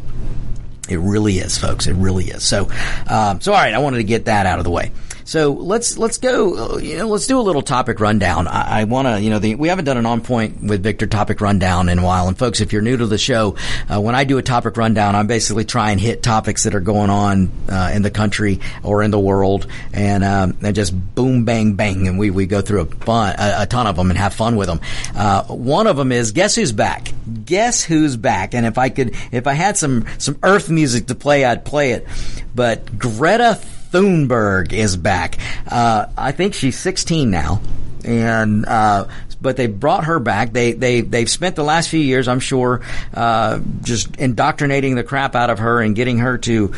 It really is, folks. It really is. So, um, so all right. I wanted to get that out of the way. So let's let's go. You know, let's do a little topic rundown. I, I want to, you know, the, we haven't done an on point with Victor topic rundown in a while. And folks, if you're new to the show, uh, when I do a topic rundown, I'm basically trying to hit topics that are going on uh, in the country or in the world, and um, and just boom, bang, bang, and we we go through a a, a ton of them and have fun with them. Uh, one of them is guess who's back? Guess who's back? And if I could, if I had some some Earth music to play, I'd play it. But Greta Thunberg is back. Uh, I think she's 16 now, and uh, but they brought her back. They they they've spent the last few years, I'm sure, uh, just indoctrinating the crap out of her and getting her to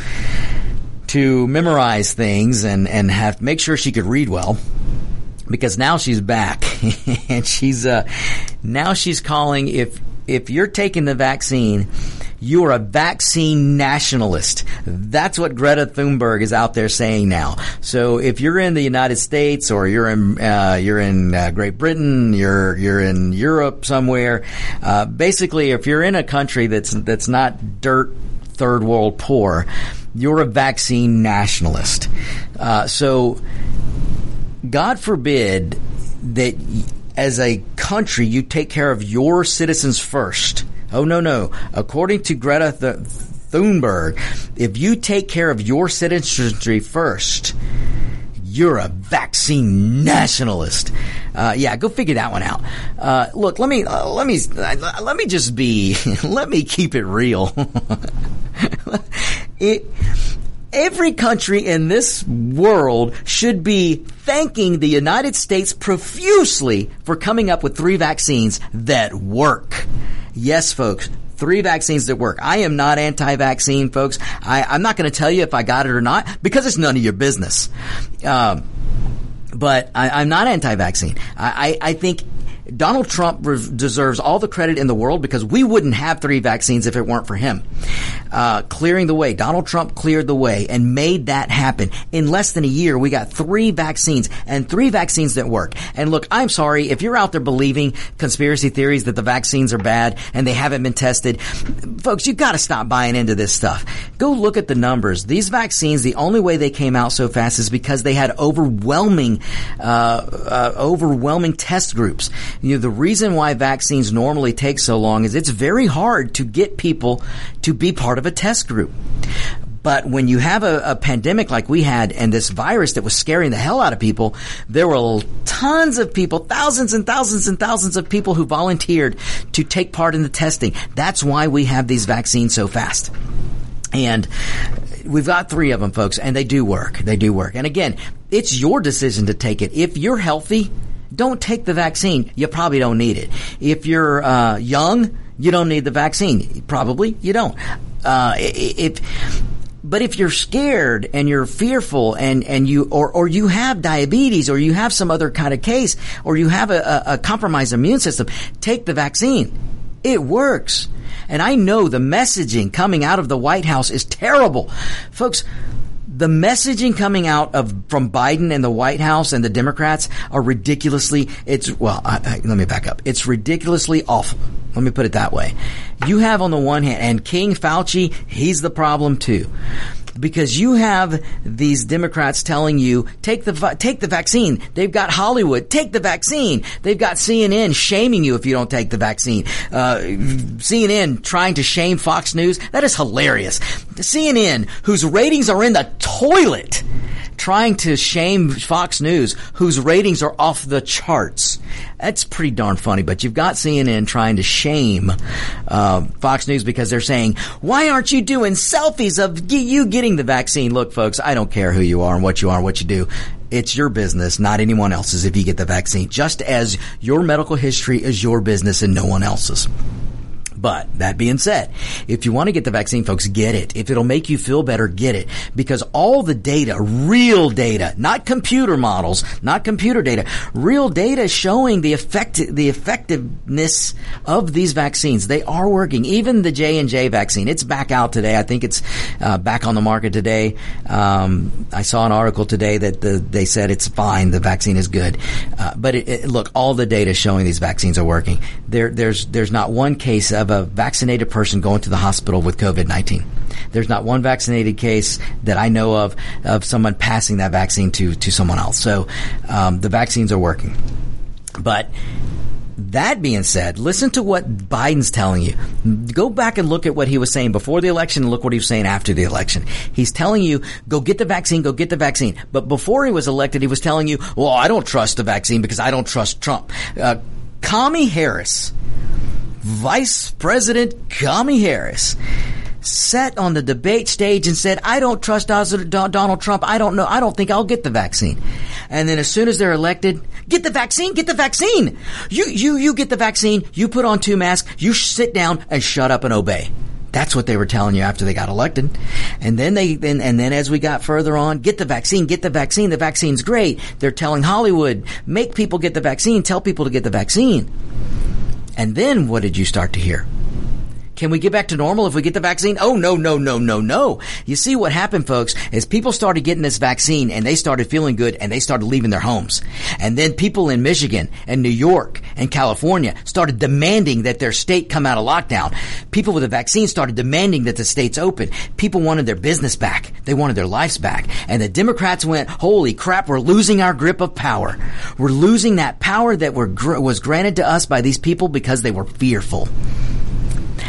to memorize things and and have make sure she could read well because now she's back [laughs] and she's uh now she's calling if if you're taking the vaccine you are a vaccine nationalist. That's what Greta Thunberg is out there saying now. So if you're in the United States or you're in uh, you're in uh, Great Britain, you're you're in Europe somewhere, uh, basically if you're in a country that's that's not dirt third world poor, you're a vaccine nationalist. Uh, so God forbid that as a country you take care of your citizens first Oh, no, no. According to Greta Th- Thunberg, if you take care of your citizenry first, you're a vaccine nationalist. Uh, yeah, go figure that one out. Uh, look, let me uh, let me uh, let me just be [laughs] let me keep it real. [laughs] it, every country in this world should be thanking the United States profusely for coming up with three vaccines that work. Yes, folks, three vaccines that work. I am not anti-vaccine, folks. I, am not going to tell you if I got it or not because it's none of your business. Um, but I, am not anti-vaccine. I, I, I think Donald Trump deserves all the credit in the world because we wouldn't have three vaccines if it weren't for him. Uh, clearing the way. Donald Trump cleared the way and made that happen. In less than a year, we got three vaccines and three vaccines that work. And look, I'm sorry if you're out there believing conspiracy theories that the vaccines are bad and they haven't been tested. Folks, you've got to stop buying into this stuff. Go look at the numbers. These vaccines, the only way they came out so fast is because they had overwhelming, uh, uh, overwhelming test groups you know, the reason why vaccines normally take so long is it's very hard to get people to be part of a test group. But when you have a, a, pandemic like we had and this virus that was scaring the hell out of people, there were tons of people, thousands and thousands and thousands of people who volunteered to take part in the testing. That's why we have these vaccines so fast. And we've got three of them, folks, and they do work. They do work. And again, it's your decision to take it. If you're healthy, don't take the vaccine. You probably don't need it. If you're uh, young, you don't need the vaccine. Probably you don't. Uh, if but if you're scared and you're fearful and, and you or, or you have diabetes or you have some other kind of case or you have a, a compromised immune system, take the vaccine. It works. And I know the messaging coming out of the White House is terrible. Folks, the messaging coming out of from Biden and the White House and the Democrats are ridiculously. It's well, I, I, let me back up. It's ridiculously awful. Let me put it that way. You have on the one hand, and King Fauci, he's the problem too. Because you have these Democrats telling you take the take the vaccine. They've got Hollywood take the vaccine. They've got CNN shaming you if you don't take the vaccine. Uh, CNN trying to shame Fox News. That is hilarious. CNN, whose ratings are in the toilet, trying to shame Fox News, whose ratings are off the charts. That's pretty darn funny. But you've got CNN trying to shame uh, Fox News because they're saying, "Why aren't you doing selfies of you getting the vaccine?" Look, folks, I don't care who you are and what you are and what you do. It's your business, not anyone else's if you get the vaccine. Just as your medical history is your business and no one else's. But that being said, if you want to get the vaccine, folks, get it. If it'll make you feel better, get it. Because all the data, real data, not computer models, not computer data, real data showing the effect, the effectiveness of these vaccines. They are working. Even the J and J vaccine, it's back out today. I think it's uh, back on the market today. Um, I saw an article today that the, they said it's fine. The vaccine is good. Uh, but it, it, look, all the data showing these vaccines are working. There, there's, there's not one case of a vaccinated person going to the hospital with COVID 19. There's not one vaccinated case that I know of of someone passing that vaccine to, to someone else. So um, the vaccines are working. But that being said, listen to what Biden's telling you. Go back and look at what he was saying before the election and look what he was saying after the election. He's telling you, go get the vaccine, go get the vaccine. But before he was elected, he was telling you, well, I don't trust the vaccine because I don't trust Trump. Uh, Harris Vice President Kami Harris sat on the debate stage and said, I don't trust Donald Trump. I don't know. I don't think I'll get the vaccine. And then as soon as they're elected, get the vaccine, get the vaccine. You, you, you get the vaccine. You put on two masks. You sit down and shut up and obey. That's what they were telling you after they got elected. And then they, then, and then as we got further on, get the vaccine, get the vaccine. The vaccine's great. They're telling Hollywood, make people get the vaccine, tell people to get the vaccine. And then what did you start to hear? Can we get back to normal if we get the vaccine? Oh, no, no, no, no, no. You see what happened, folks, is people started getting this vaccine and they started feeling good and they started leaving their homes. And then people in Michigan and New York and California started demanding that their state come out of lockdown. People with the vaccine started demanding that the states open. People wanted their business back. They wanted their lives back. And the Democrats went, holy crap, we're losing our grip of power. We're losing that power that were, was granted to us by these people because they were fearful.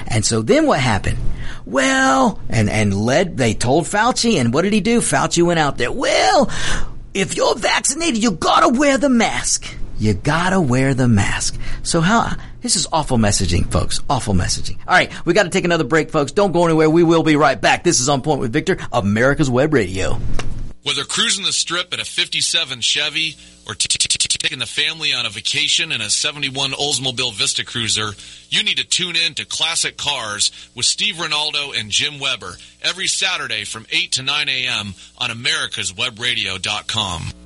And so then what happened? Well, and, and led, they told Fauci, and what did he do? Fauci went out there. Well, if you're vaccinated, you gotta wear the mask. You gotta wear the mask. So how, this is awful messaging, folks. Awful messaging. All right. We gotta take another break, folks. Don't go anywhere. We will be right back. This is On Point with Victor, America's Web Radio. Whether cruising the strip in a 57 Chevy or t- taking the family on a vacation in a 71 Oldsmobile Vista Cruiser, you need to tune in to Classic Cars with Steve Ronaldo and Jim Weber every Saturday from 8 to 9 a.m. on americaswebradio.com.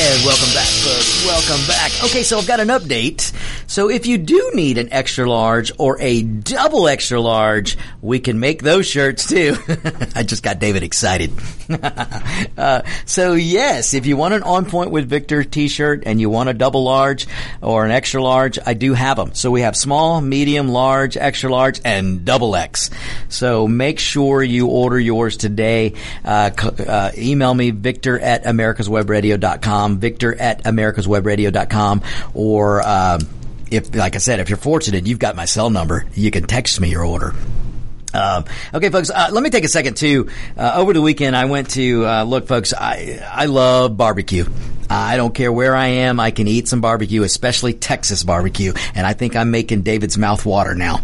And welcome back, folks. Welcome back. Okay, so I've got an update. So if you do need an extra large or a double extra large, we can make those shirts too. [laughs] I just got David excited. [laughs] uh, so yes, if you want an on point with Victor t-shirt and you want a double large or an extra large, I do have them. So we have small, medium, large, extra large, and double X. So make sure you order yours today. Uh, uh, email me, victor at americaswebradio.com victor at americaswebradio.com, or, uh, if, like I said, if you're fortunate, you've got my cell number. You can text me your order. Um, okay, folks. Uh, let me take a second too. Uh, over the weekend, I went to uh, look, folks. I I love barbecue. I don't care where I am. I can eat some barbecue, especially Texas barbecue. And I think I'm making David's mouth water now,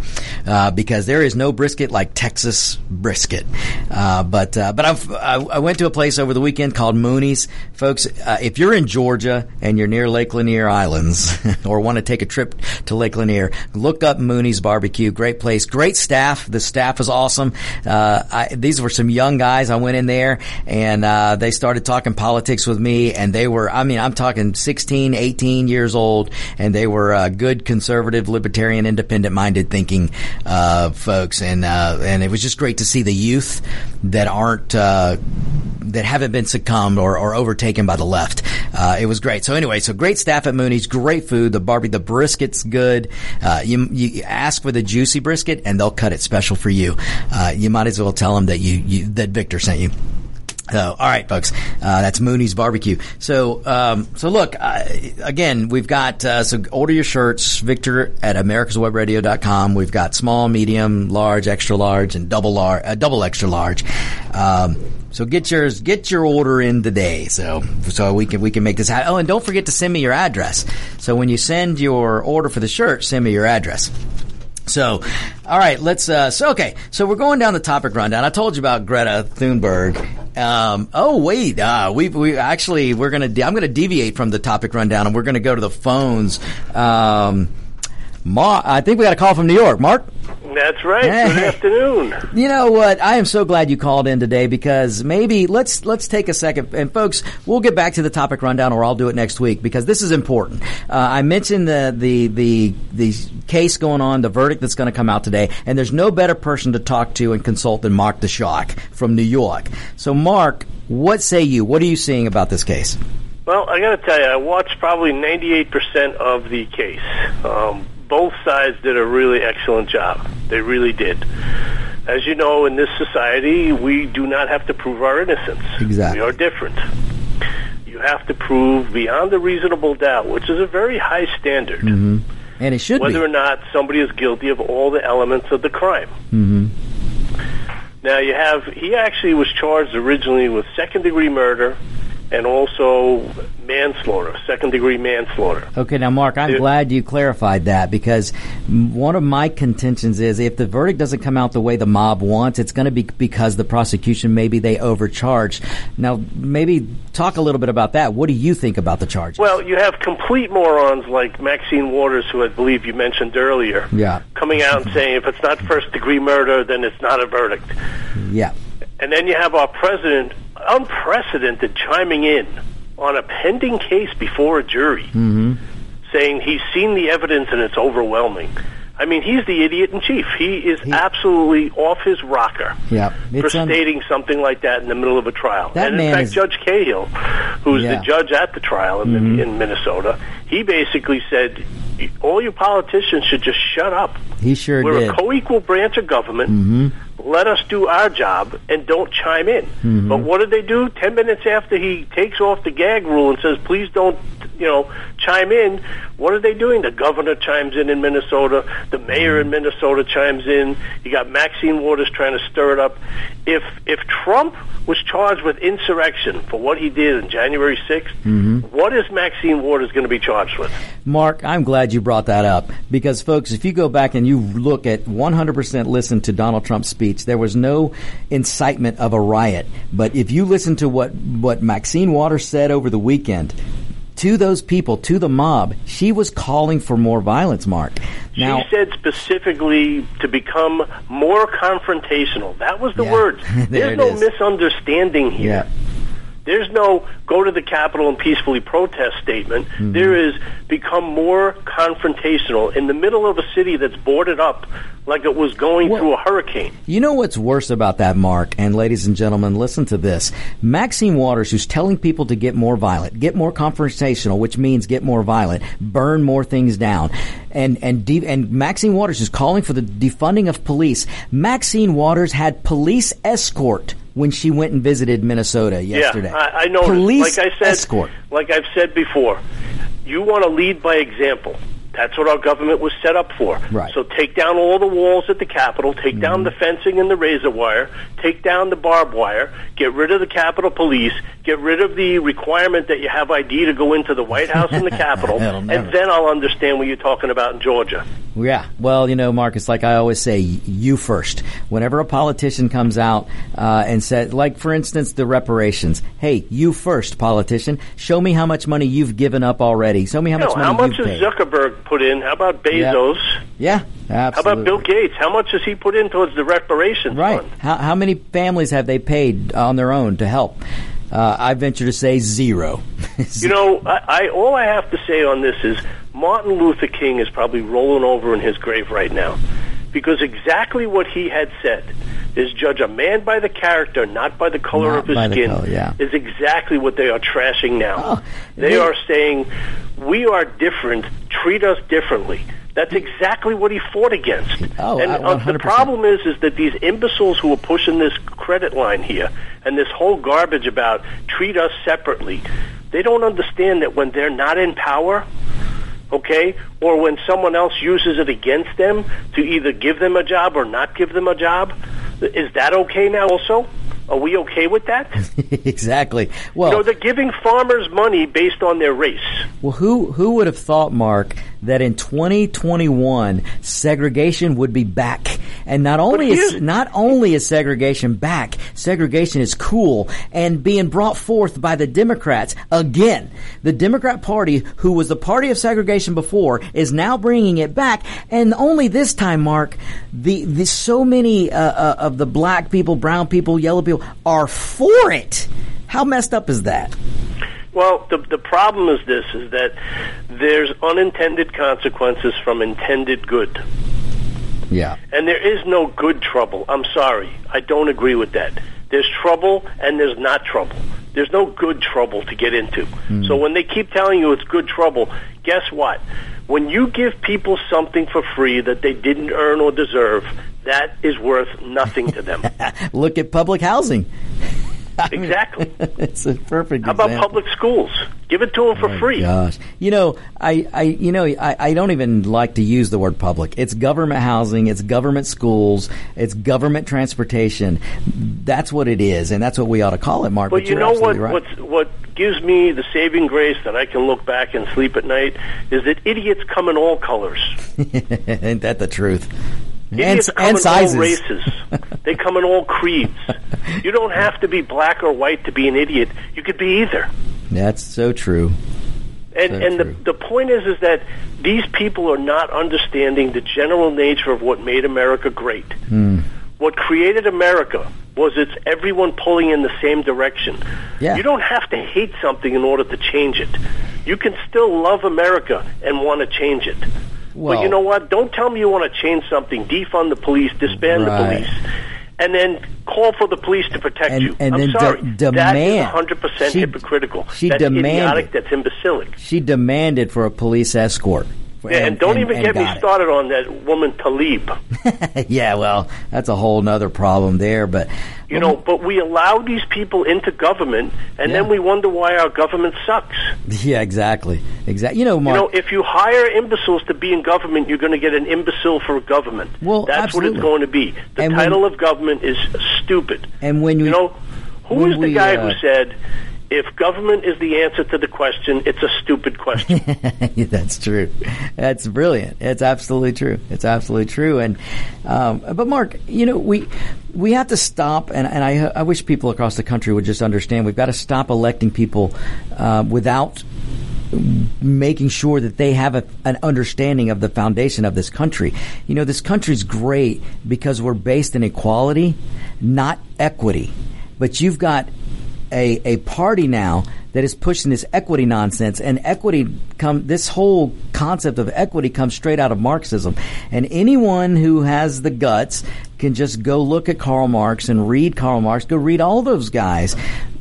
uh, because there is no brisket like Texas brisket. Uh, but, uh, but I've, I, I went to a place over the weekend called Moonie's. Folks, uh, if you're in Georgia and you're near Lake Lanier Islands [laughs] or want to take a trip to Lake Lanier, look up Moonie's barbecue. Great place. Great staff. The staff is awesome. Uh, I, these were some young guys. I went in there and, uh, they started talking politics with me and they were, I mean, I'm talking 16, 18 years old, and they were uh, good conservative, libertarian, independent minded thinking uh, folks, and uh, and it was just great to see the youth that aren't uh, that haven't been succumbed or, or overtaken by the left. Uh, it was great. So anyway, so great staff at Moonie's, great food. The Barbie, the brisket's good. You you ask for the juicy brisket, and they'll cut it special for you. you might as well tell them that you, you that Victor sent you. So, all right, folks, uh, that's Moonie's Barbecue. So, um, so look, uh, again, we've got, uh, so order your shirts, Victor at americaswebradio.com. We've got small, medium, large, extra large, and double large, uh, double extra large. Um, so get yours, get your order in today. So, so we can, we can make this happen. Oh, and don't forget to send me your address. So when you send your order for the shirt, send me your address. So, all right, let's. Uh, so, okay, so we're going down the topic rundown. I told you about Greta Thunberg. Um, oh wait, uh, we we actually we're gonna. De- I'm gonna deviate from the topic rundown, and we're gonna go to the phones. Um, Ma- I think we got a call from New York. Mark. That's right. Good afternoon. You know what? I am so glad you called in today because maybe let's let's take a second and folks, we'll get back to the topic rundown or I'll do it next week because this is important. Uh, I mentioned the the the the case going on, the verdict that's going to come out today, and there's no better person to talk to and consult than Mark DeShock from New York. So, Mark, what say you? What are you seeing about this case? Well, I got to tell you, I watched probably 98% of the case. Um, both sides did a really excellent job. They really did. As you know, in this society, we do not have to prove our innocence. Exactly. We are different. You have to prove beyond a reasonable doubt, which is a very high standard. Mm-hmm. And it should be whether be. or not somebody is guilty of all the elements of the crime. Mm-hmm. Now you have he actually was charged originally with second degree murder and also manslaughter, second degree manslaughter. Okay, now Mark, I'm it, glad you clarified that because one of my contentions is if the verdict doesn't come out the way the mob wants, it's going to be because the prosecution maybe they overcharged. Now, maybe talk a little bit about that. What do you think about the charges? Well, you have complete morons like Maxine Waters, who I believe you mentioned earlier, yeah. coming out and saying if it's not first degree murder, then it's not a verdict. Yeah. And then you have our president unprecedented chiming in on a pending case before a jury, mm-hmm. saying he's seen the evidence and it's overwhelming. I mean, he's the idiot in chief. He is he, absolutely off his rocker yeah, for stating un- something like that in the middle of a trial. That and in fact, is, Judge Cahill, who's yeah. the judge at the trial in, mm-hmm. in Minnesota, he basically said, all you politicians should just shut up. He sure We're did. a co-equal branch of government. Mm-hmm. Let us do our job and don't chime in. Mm-hmm. But what did they do? Ten minutes after he takes off the gag rule and says, "Please don't, you know, chime in." What are they doing? The governor chimes in in Minnesota. The mayor in Minnesota chimes in. You got Maxine Waters trying to stir it up. If if Trump was charged with insurrection for what he did on January 6th, mm-hmm. what is Maxine Waters going to be charged with? Mark, I'm glad you brought that up because, folks, if you go back and you look at 100% listen to Donald Trump's speech, there was no incitement of a riot. But if you listen to what, what Maxine Waters said over the weekend, to those people, to the mob, she was calling for more violence, Mark. Now, she said specifically to become more confrontational. That was the Yeah. word. [laughs] There's no is. misunderstanding here. yeah. There's no go to the Capitol and peacefully protest statement. Mm-hmm. There is become more confrontational in the middle of a city that's boarded up like it was going What- through a hurricane. You know what's worse about that, Mark? And ladies and gentlemen, listen to this. Maxine Waters, who's telling people to get more violent, get more confrontational, which means get more violent, burn more things down. And, and, de- and Maxine Waters is calling for the defunding of police. Maxine Waters had police escort when she went and visited Minnesota yesterday. Yeah, I, I know. Police like I said, escort. like I've said before, you want to lead by example. That's what our government was set up for. Right. So take down all the walls at the Capitol, take down the fencing and the razor wire, take down the barbed wire, get rid of the Capitol Police, get rid of the requirement that you have ID to go into the White House and the [laughs] Capitol, and then I'll understand what you're talking about in Georgia. Yeah. Well, you know, Marcus, like I always say, you first. Whenever a politician comes out uh, and says, like, for instance, the reparations. Hey, you first, politician. Show me how much money you've given up already. Show me how You much know, money how much you've has paid. Zuckerberg put in? How about Bezos? yeah, How absolutely. How about Bill Gates? How much has he put in towards the reparations Right. fund? How, how many families have they paid on their own to help? Uh, I venture to say zero. [laughs] You know, I, I all I have to say on this is Martin Luther King is probably rolling over in his grave right now, because exactly what he had said is judge a man by the character, not by the color Not of his skin. color, yeah. Is exactly what they are trashing now. Oh, they they- are saying we are different. Treat us differently. That's exactly what he fought against. Oh, and uh, the problem is, is that these imbeciles who are pushing this credit line here and this whole garbage about treat us separately, they don't understand that when they're not in power, okay, or when someone else uses it against them to either give them a job or not give them a job, is that okay now also? Are we okay with that? [laughs] exactly. Well, you know, they're giving farmers money based on their race. Well, who who would have thought, Mark, that in 2021 segregation would be back? And not only is not only is segregation back, segregation is cool and being brought forth by the Democrats again. The Democrat Party, who was the party of segregation before, is now bringing it back. And only this time, Mark, the, the so many uh, uh, of the black people, brown people, yellow people are for it. How messed up is that? Well, the the problem is this: is that there's unintended consequences from intended good, Yeah. and there is no good trouble. I'm sorry, I don't agree with that. There's trouble and there's not trouble. There's no good trouble to get into. Hmm. So when they keep telling you it's good trouble, guess what? When you give people something for free that they didn't earn or deserve, that is worth nothing to them. [laughs] Look at public housing. [laughs] exactly. it's a perfect How about example. public schools? Give it to them for My free. Gosh, you know, I, I, you know, I, I don't even like to use the word public. It's government housing, it's government schools, it's government transportation. That's what it is, and that's what we ought to call it, Mark. But But, you know what? right. What's, what gives me the saving grace that I can look back and sleep at night is that idiots come in all colors. [laughs] Ain't that the truth? And, Idiots come and in sizes. all races. [laughs] they come in all creeds. You don't have to be black or white to be an idiot. You could be either. That's so true. And So and the true. the point is is that these people are not understanding the general nature of what made America great. Hmm. What created America was it's everyone pulling in the same direction. Yeah. You don't have to hate something in order to change it. You can still love America and want to change it. Well- but you know what? Don't tell me you want to change something. Defund the police, disband Right. the police, and then call for the police to protect And- you. and I'm then sorry. that demand- is 100% She- hypocritical. she that's demanded- idiotic. That's imbecilic. She demanded for a police escort. Yeah, and, don't even and get me it. started on that woman Tlaib. [laughs] yeah, well, that's a whole nother problem there. But You know, but we allow these people into government, and then we wonder why our government sucks. [laughs] yeah, exactly, exactly. You know, You know, if you hire imbeciles to be in government, you're going to get an imbecile for government. Well, that's what it's going to be. The And when- title of government is stupid. and when you, You know, who is the guy uh, who said, "If government is the answer to the question, it's a stupid question"? [laughs] That's true. That's brilliant. It's absolutely true. It's absolutely true. And um, but Mark, you know we we have to stop, and, and I I wish people across the country would just understand. We've got to stop electing people uh, without making sure that they have a, an understanding of the foundation of this country. You know, this country's great because we're based in equality, not equity. But you've got a, a party now that is pushing this equity nonsense and equity come this whole concept of equity comes straight out of Marxism. And anyone who has the guts can just go look at Karl Marx and read Karl Marx. Go read all those guys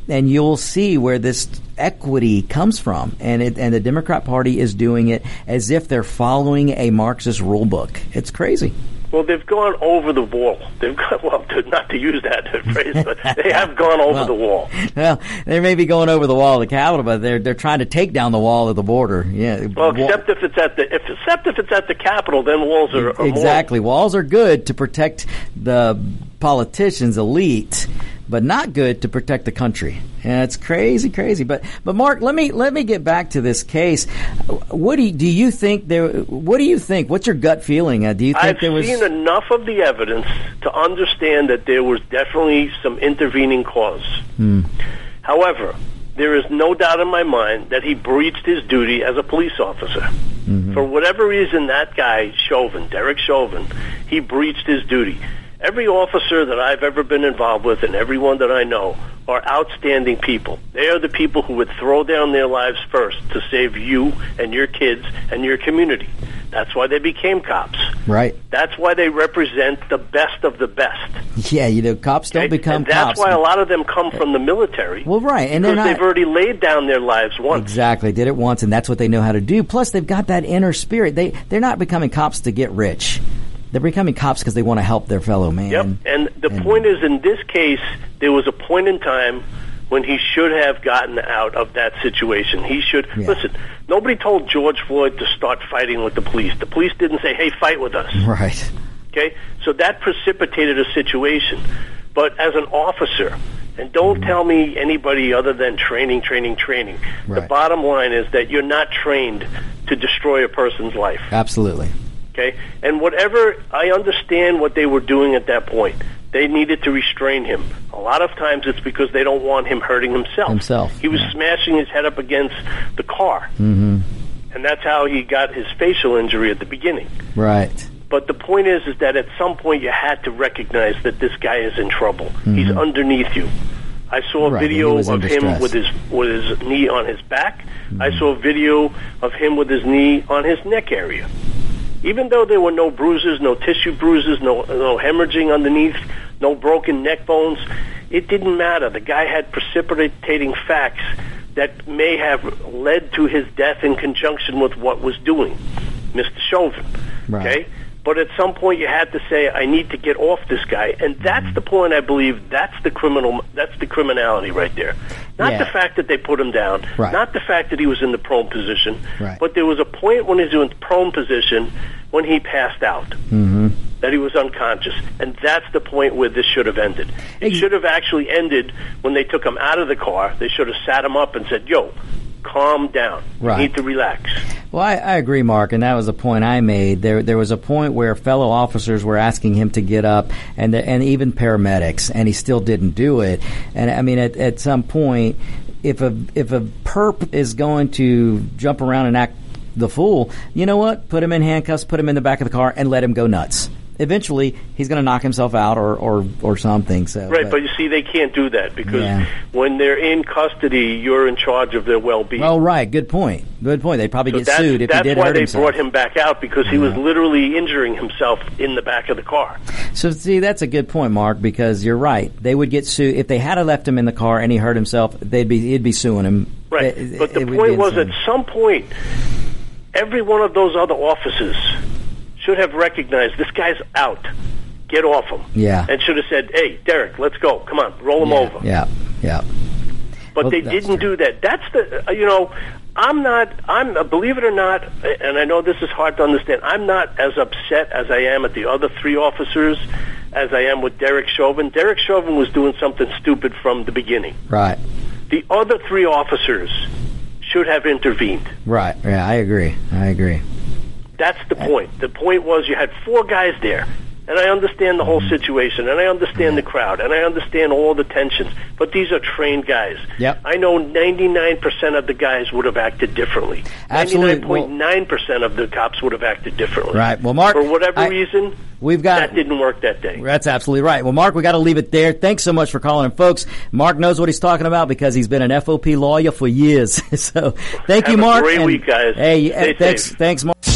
and you'll see where this equity comes from. And it, and the Democrat party is doing it as if they're following a Marxist rule book it's crazy Well, they've gone over the wall. They've got well, to, not to use that [laughs] phrase, but they have gone over Well, the wall. Well, they may be going over the wall of the Capitol, but they're they're trying to take down the wall of the border. Yeah. Well, except if it's at the if except if it's at the Capitol, then walls are, are more- exactly. Walls are good to protect the politicians, elite, but not good to protect the country. And it's crazy, crazy. But but Mark, let me let me get back to this case. What do you, do you think there? What do you think? What's your gut feeling? Uh, do you think I've there was? seen enough of the evidence to understand that there was definitely some intervening cause. Hmm. However, there is no doubt in my mind that he breached his duty as a police officer. Mm-hmm. For whatever reason, that guy, Chauvin, Derek Chauvin, he breached his duty. Every officer that I've ever been involved with and everyone that I know are outstanding people. They are the people who would throw down their lives first to save you and your kids and your community. That's why they became cops. Right. That's why they represent the best of the best. Yeah, you know, cops don't okay? become and that's cops. why a lot of them come from the military. Well, right, and because not they've already laid down their lives once. Exactly, did it once, and that's what they know how to do. Plus, they've got that inner spirit. They they're not becoming cops to get rich. They're becoming cops because they want to help their fellow man. Yep. And the point is, in this case, there was a point in time when he should have gotten out of that situation. He should listen. Nobody told George Floyd to start fighting with the police. The police didn't say, "Hey, fight with us." Right. Okay, so that precipitated a situation. But as an officer, and don't mm-hmm. tell me anybody other than training, training, training. The bottom line is that you're not trained to destroy a person's life. Absolutely. Okay, and whatever I understand what they were doing at that point, they needed to restrain him. A lot of times it's because they don't want him hurting himself. Himself, He was smashing his head up against the car, Mm-hmm. and that's how he got his facial injury at the beginning. Right. But the point is, is that at some point you had to recognize that this guy is in trouble. He's Mhm. underneath you. I saw a Right, video he was in of him distress. with his with his knee on his back. Mm-hmm. I saw a video of him with his knee on his neck area. Even though there were no bruises, no tissue bruises, no no hemorrhaging underneath, no broken neck bones, it didn't matter. The guy had precipitating facts that may have led to his death in conjunction with what was doing, Mr. Chauvin. Right. Okay? But at some point you had to say, I need to get off this guy. And that's Mm-hmm. the point I believe that's the criminal that's the criminality right there. Not Yeah. the fact that they put him down, Right. not the fact that he was in the prone position, Right. but there was a point when he was in prone position when he passed out Mm-hmm. that he was unconscious. And that's the point where this should have ended. It should have actually ended when they took him out of the car. They should have sat him up and said, Yo, calm down. Right. You need to relax. Well, I, I agree, Mark, and that was a point I made. There, there was a point where fellow officers were asking him to get up, and and even paramedics, and he still didn't do it. And I mean, at, at some point, if a if a perp is going to jump around and act the fool, you know what? Put him in handcuffs, put him in the back of the car, and let him go nuts. Eventually, he's going to knock himself out or or, or something. So, Right, but you see, they can't do that because Yeah. when they're in custody, you're in charge of their well-being. well, right, good point, good point. They'd probably so get sued if he did hurt himself. That's why they brought him back out because he was literally injuring himself in the back of the car. So see, that's a good point, Mark, because you're right. They would get sued if they had left him in the car and he hurt himself. They'd be he'd be suing him. Right, It- but the point was, at some point, every one of those other officers should have recognized this guy's out. Get off him. Yeah. And should have said, "Hey, Derek, let's go. Come on, roll him yeah, over." Yeah, yeah. but Well, they didn't do that. That's the uh, you know, I'm not. I'm uh, believe it or not, and I know this is hard to understand. I'm not as upset as I am at the other three officers as I am with Derek Chauvin. Derek Chauvin was doing something stupid from the beginning. Right, The other three officers should have intervened. right. Yeah, I agree. I agree. That's the point. The point was you had four guys there. And I understand the whole Mm-hmm. situation, and I understand the crowd, and I understand all the tensions. But these are trained guys. Yep. I know 99% of the guys would have acted differently. Absolutely. Well- 99.9% of the cops would have acted differently. Right. Well, Mark, For whatever I- reason, We've got that didn't work that day. That's absolutely right. Well, Mark, we got to leave it there. Thanks so much for calling, and folks. Mark knows what he's talking about because he's been an FOP lawyer for years. [laughs] so, thank Have you, a Mark. great and- week, guys. Hey, Stay thanks, safe. thanks, Mark.